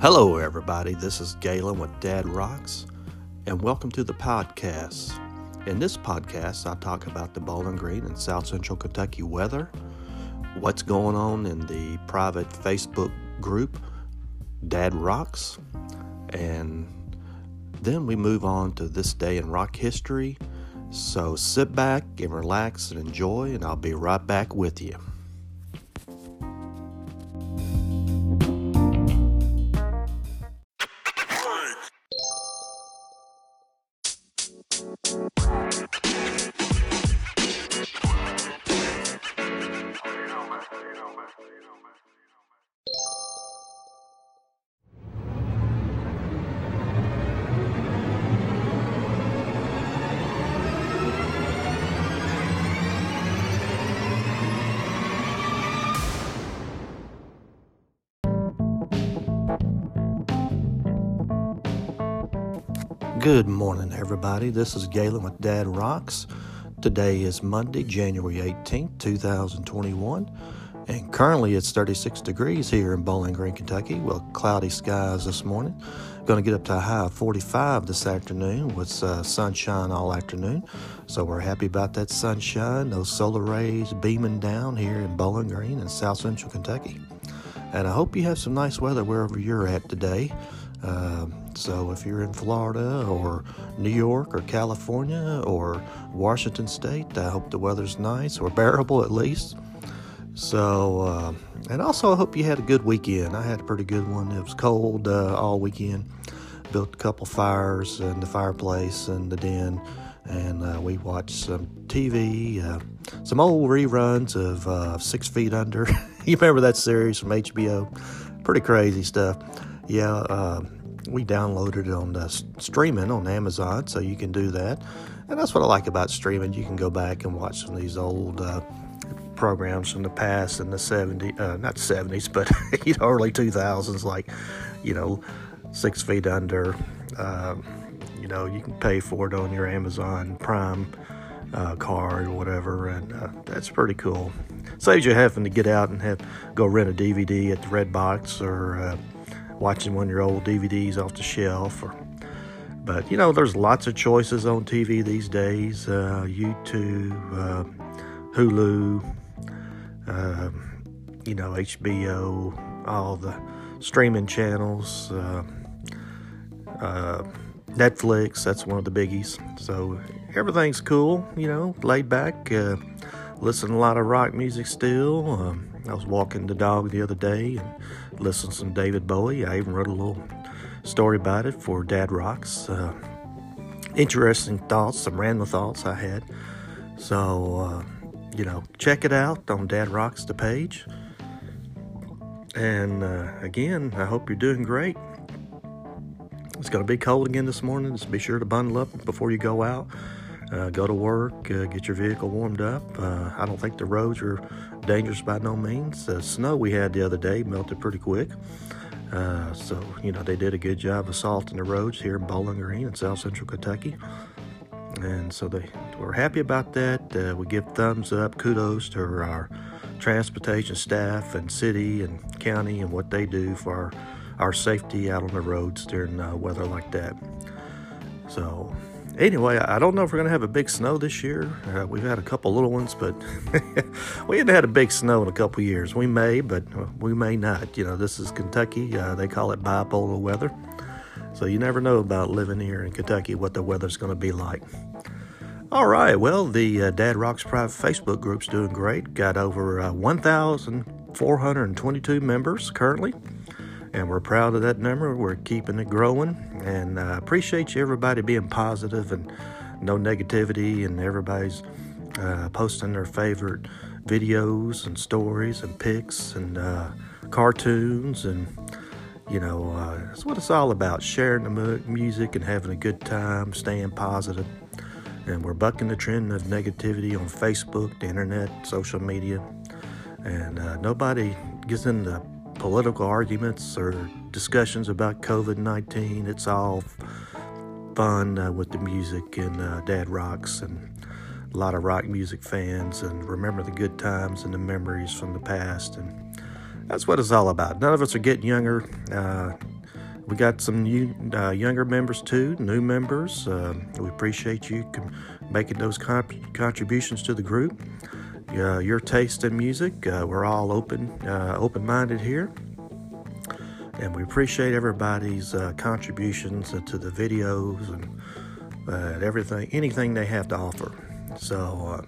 Hello, everybody. This is Galen with Dad Rocks, and welcome to the podcast. In this podcast, I talk about the Bowling Green and South Central Kentucky weather, what's going on in the private Facebook group, Dad Rocks, and then we move on to this day in rock history. So sit back and relax and enjoy, and I'll be right back with you. Good morning, everybody. This is Galen with Dad Rocks. Today is Monday, January 18th, 2021, and currently it's 36 degrees here in Bowling Green, Kentucky. Well, cloudy skies this morning. Going to get up to a high of 45 this afternoon with uh, sunshine all afternoon. So we're happy about that sunshine, those solar rays beaming down here in Bowling Green and South Central Kentucky. And I hope you have some nice weather wherever you're at today. Uh, so if you're in Florida or New York or California or Washington State, I hope the weather's nice or bearable at least. So, uh, and also I hope you had a good weekend. I had a pretty good one. It was cold uh, all weekend. Built a couple fires in the fireplace and the den, and uh, we watched some TV, uh, some old reruns of uh, Six Feet Under. you remember that series from HBO? Pretty crazy stuff yeah, uh, we downloaded it on the streaming on Amazon, so you can do that. And that's what I like about streaming. You can go back and watch some of these old uh, programs from the past in the 70s, uh, not 70s, but you know, early 2000s, like, you know, Six Feet Under. Um, you know, you can pay for it on your Amazon Prime uh, card or whatever, and uh, that's pretty cool. Saves you having to get out and have go rent a DVD at the Red Box or uh, watching one of your old DVDs off the shelf. Or, but you know, there's lots of choices on TV these days: uh, YouTube, uh, Hulu, uh, you know, HBO, all the streaming channels. Uh, uh, Netflix, that's one of the biggies. So everything's cool, you know, laid back. Uh, listen a lot of rock music still. Um, I was walking the dog the other day and listened to some David Bowie. I even wrote a little story about it for Dad Rocks. Uh, interesting thoughts, some random thoughts I had. So, uh, you know, check it out on Dad Rocks, the page. And uh, again, I hope you're doing great. It's going to be cold again this morning. Just be sure to bundle up before you go out. Uh, go to work, uh, get your vehicle warmed up. Uh, I don't think the roads are dangerous by no means. The snow we had the other day melted pretty quick. Uh, so, you know, they did a good job of salting the roads here in Bowling Green in South Central Kentucky. And so they we're happy about that. Uh, we give thumbs up, kudos to our transportation staff and city and county and what they do for our, our safety out on the roads during uh, weather like that. So, anyway, I don't know if we're going to have a big snow this year. Uh, we've had a couple little ones, but we haven't had a big snow in a couple years. We may, but we may not. You know, this is Kentucky. Uh, they call it bipolar weather. So you never know about living here in Kentucky what the weather's going to be like. All right, well, the uh, Dad Rocks private Facebook group's doing great. Got over uh, 1,422 members currently and we're proud of that number. We're keeping it growing, and uh, appreciate you everybody being positive and no negativity, and everybody's uh, posting their favorite videos and stories and pics and uh, cartoons and you know uh, that's what it's all about sharing the mu- music and having a good time staying positive. and we're bucking the trend of negativity on facebook the internet social media and uh, nobody gets into political arguments or discussions about COVID 19. It's all fun uh, with the music and uh, Dad Rocks and a lot of rock music fans and remember the good times and the memories from the past. And that's what it's all about. None of us are getting younger. Uh, we got some new, uh, younger members too, new members. Uh, we appreciate you making those contributions to the group. Uh, your taste in music, uh, we're all open, uh, open-minded here, and we appreciate everybody's uh, contributions to the videos and everything, anything they have to offer. So.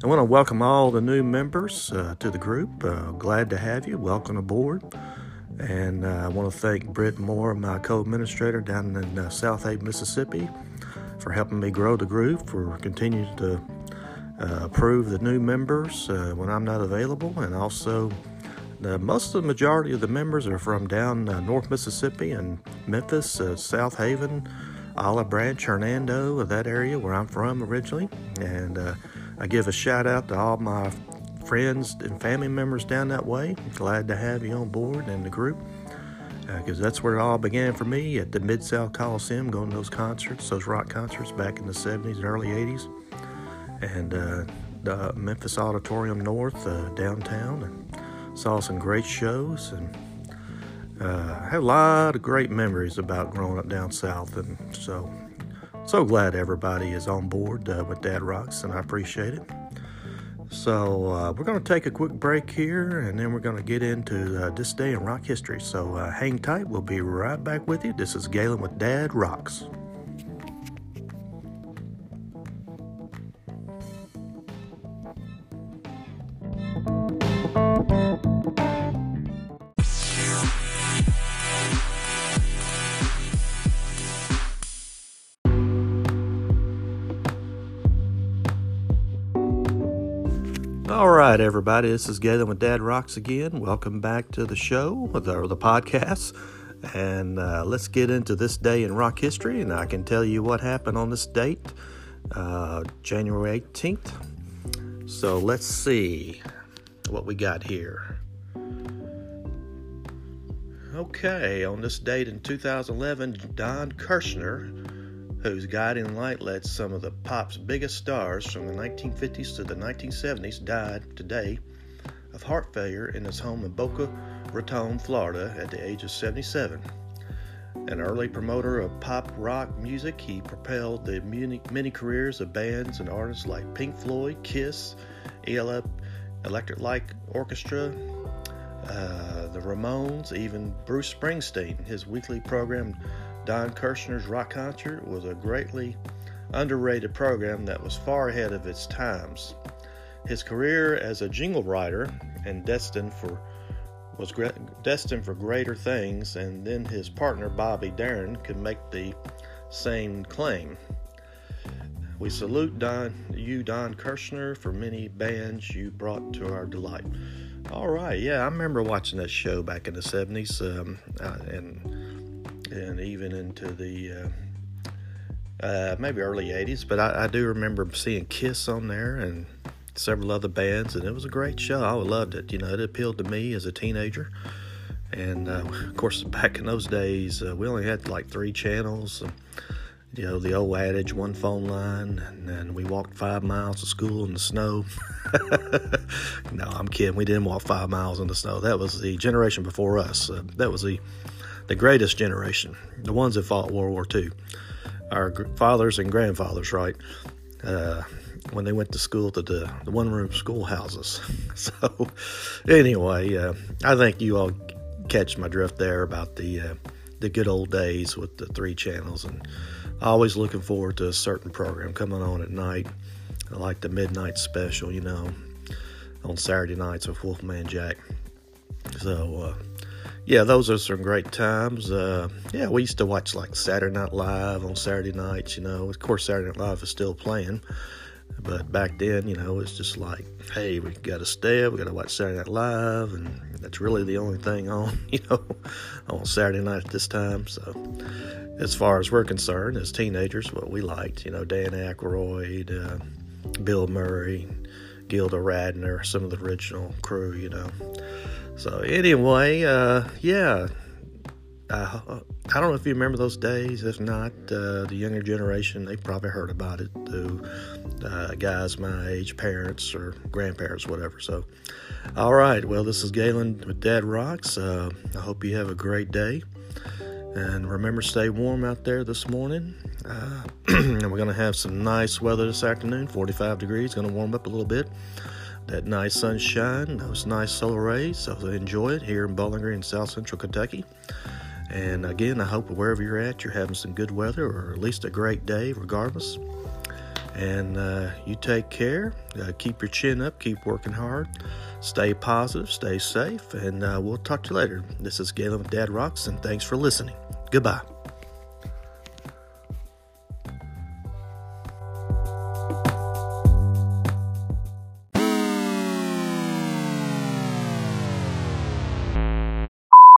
I want to welcome all the new members uh, to the group. Uh, glad to have you. Welcome aboard. And uh, I want to thank Britt Moore, my co administrator down in uh, Southaven, Mississippi, for helping me grow the group, for continuing to uh, approve the new members uh, when I'm not available. And also, the, most of the majority of the members are from down uh, North Mississippi and Memphis, uh, Southaven, Olive Branch, Hernando, that area where I'm from originally. And I give a shout out to all my friends and family members down that way. Glad to have you on board and the group because uh, that's where it all began for me at the Mid South Coliseum, going to those concerts, those rock concerts back in the 70s and early 80s, and uh, the Memphis Auditorium North uh, downtown, and saw some great shows and. Uh, have a lot of great memories about growing up down south, and so so glad everybody is on board uh, with Dad Rocks, and I appreciate it. So uh, we're going to take a quick break here, and then we're going to get into uh, this day in rock history. So uh, hang tight. We'll be right back with you. This is Galen with Dad Rocks. Right, everybody, this is Galen with Dad Rocks again. Welcome back to the show, or the, podcast. And uh, let's get into this day in rock history. And I can tell you what happened on this date, uh, January 18th. So let's see what we got here. Okay, on this date in 2011, Don Kirshner whose guiding light led some of the pop's biggest stars from the 1950s to the 1970s, died today of heart failure in his home in Boca Raton, Florida, at the age of 77. An early promoter of pop rock music, he propelled the many careers of bands and artists like Pink Floyd, Kiss, ELF, Electric Light Orchestra, uh, the Ramones, even Bruce Springsteen. His weekly program Don Kirshner's Rock Concert was a greatly underrated program that was far ahead of its times. His career as a jingle writer and destined for was destined for greater things, and then his partner Bobby Darin could make the same claim. We salute Don, you, Don Kirshner, for many bands you brought to our delight. All right, yeah, I remember watching that show back in the '70s, um, uh, and and even into the uh, uh, maybe early 80s. But I, I, do remember seeing Kiss on there and several other bands, and it was a great show. I loved it. You know, it appealed to me as a teenager. And uh, of course, back in those days, uh, we only had like three channels. And, you know, the old adage, one phone line, and then we walked five miles to school in the snow. no, I'm kidding. We didn't walk five miles in the snow. That was the generation before us. Uh, that was the the greatest generation, the ones that fought World War II, our fathers and grandfathers, right? Uh, when they went to school to the, the one room schoolhouses. so, anyway, uh, I think you all catch my drift there about the uh, the good old days with the three channels, and always looking forward to a certain program coming on at night, like the midnight special, you know, on Saturday nights with Wolfman Jack. So, uh, yeah, those are some great times. Uh, yeah, we used to watch like Saturday Night Live on Saturday nights. You know, of course, Saturday Night Live is still playing, but back then, you know, it's just like, hey, we got to stay up, we got to watch Saturday Night Live, and that's really the only thing on, you know, on Saturday night at this time. So, as far as we're concerned, as teenagers, what we liked, you know, Dan Aykroyd, uh, Bill Murray, Gilda Radner, some of the original crew, you know. So anyway, uh, yeah, uh, I don't know if you remember those days. If not, uh, the younger generation they probably heard about it through uh, guys my age, parents or grandparents, whatever. So, all right. Well, this is Galen with Dad Rocks. Uh, I hope you have a great day. And remember, stay warm out there this morning. Uh, and we're to have some nice weather this afternoon 45 degrees, to warm up a little bit. That nice sunshine, those nice solar rays. So enjoy it here in Bowling Green, South Central Kentucky. And again, I hope wherever you're at, you're having some good weather or at least a great day, regardless. And uh, you take care. Uh, keep your chin up. Keep working hard. Stay positive. Stay safe. And uh, we'll talk to you later. This is Galen with Dad Rocks, and thanks for listening. Goodbye.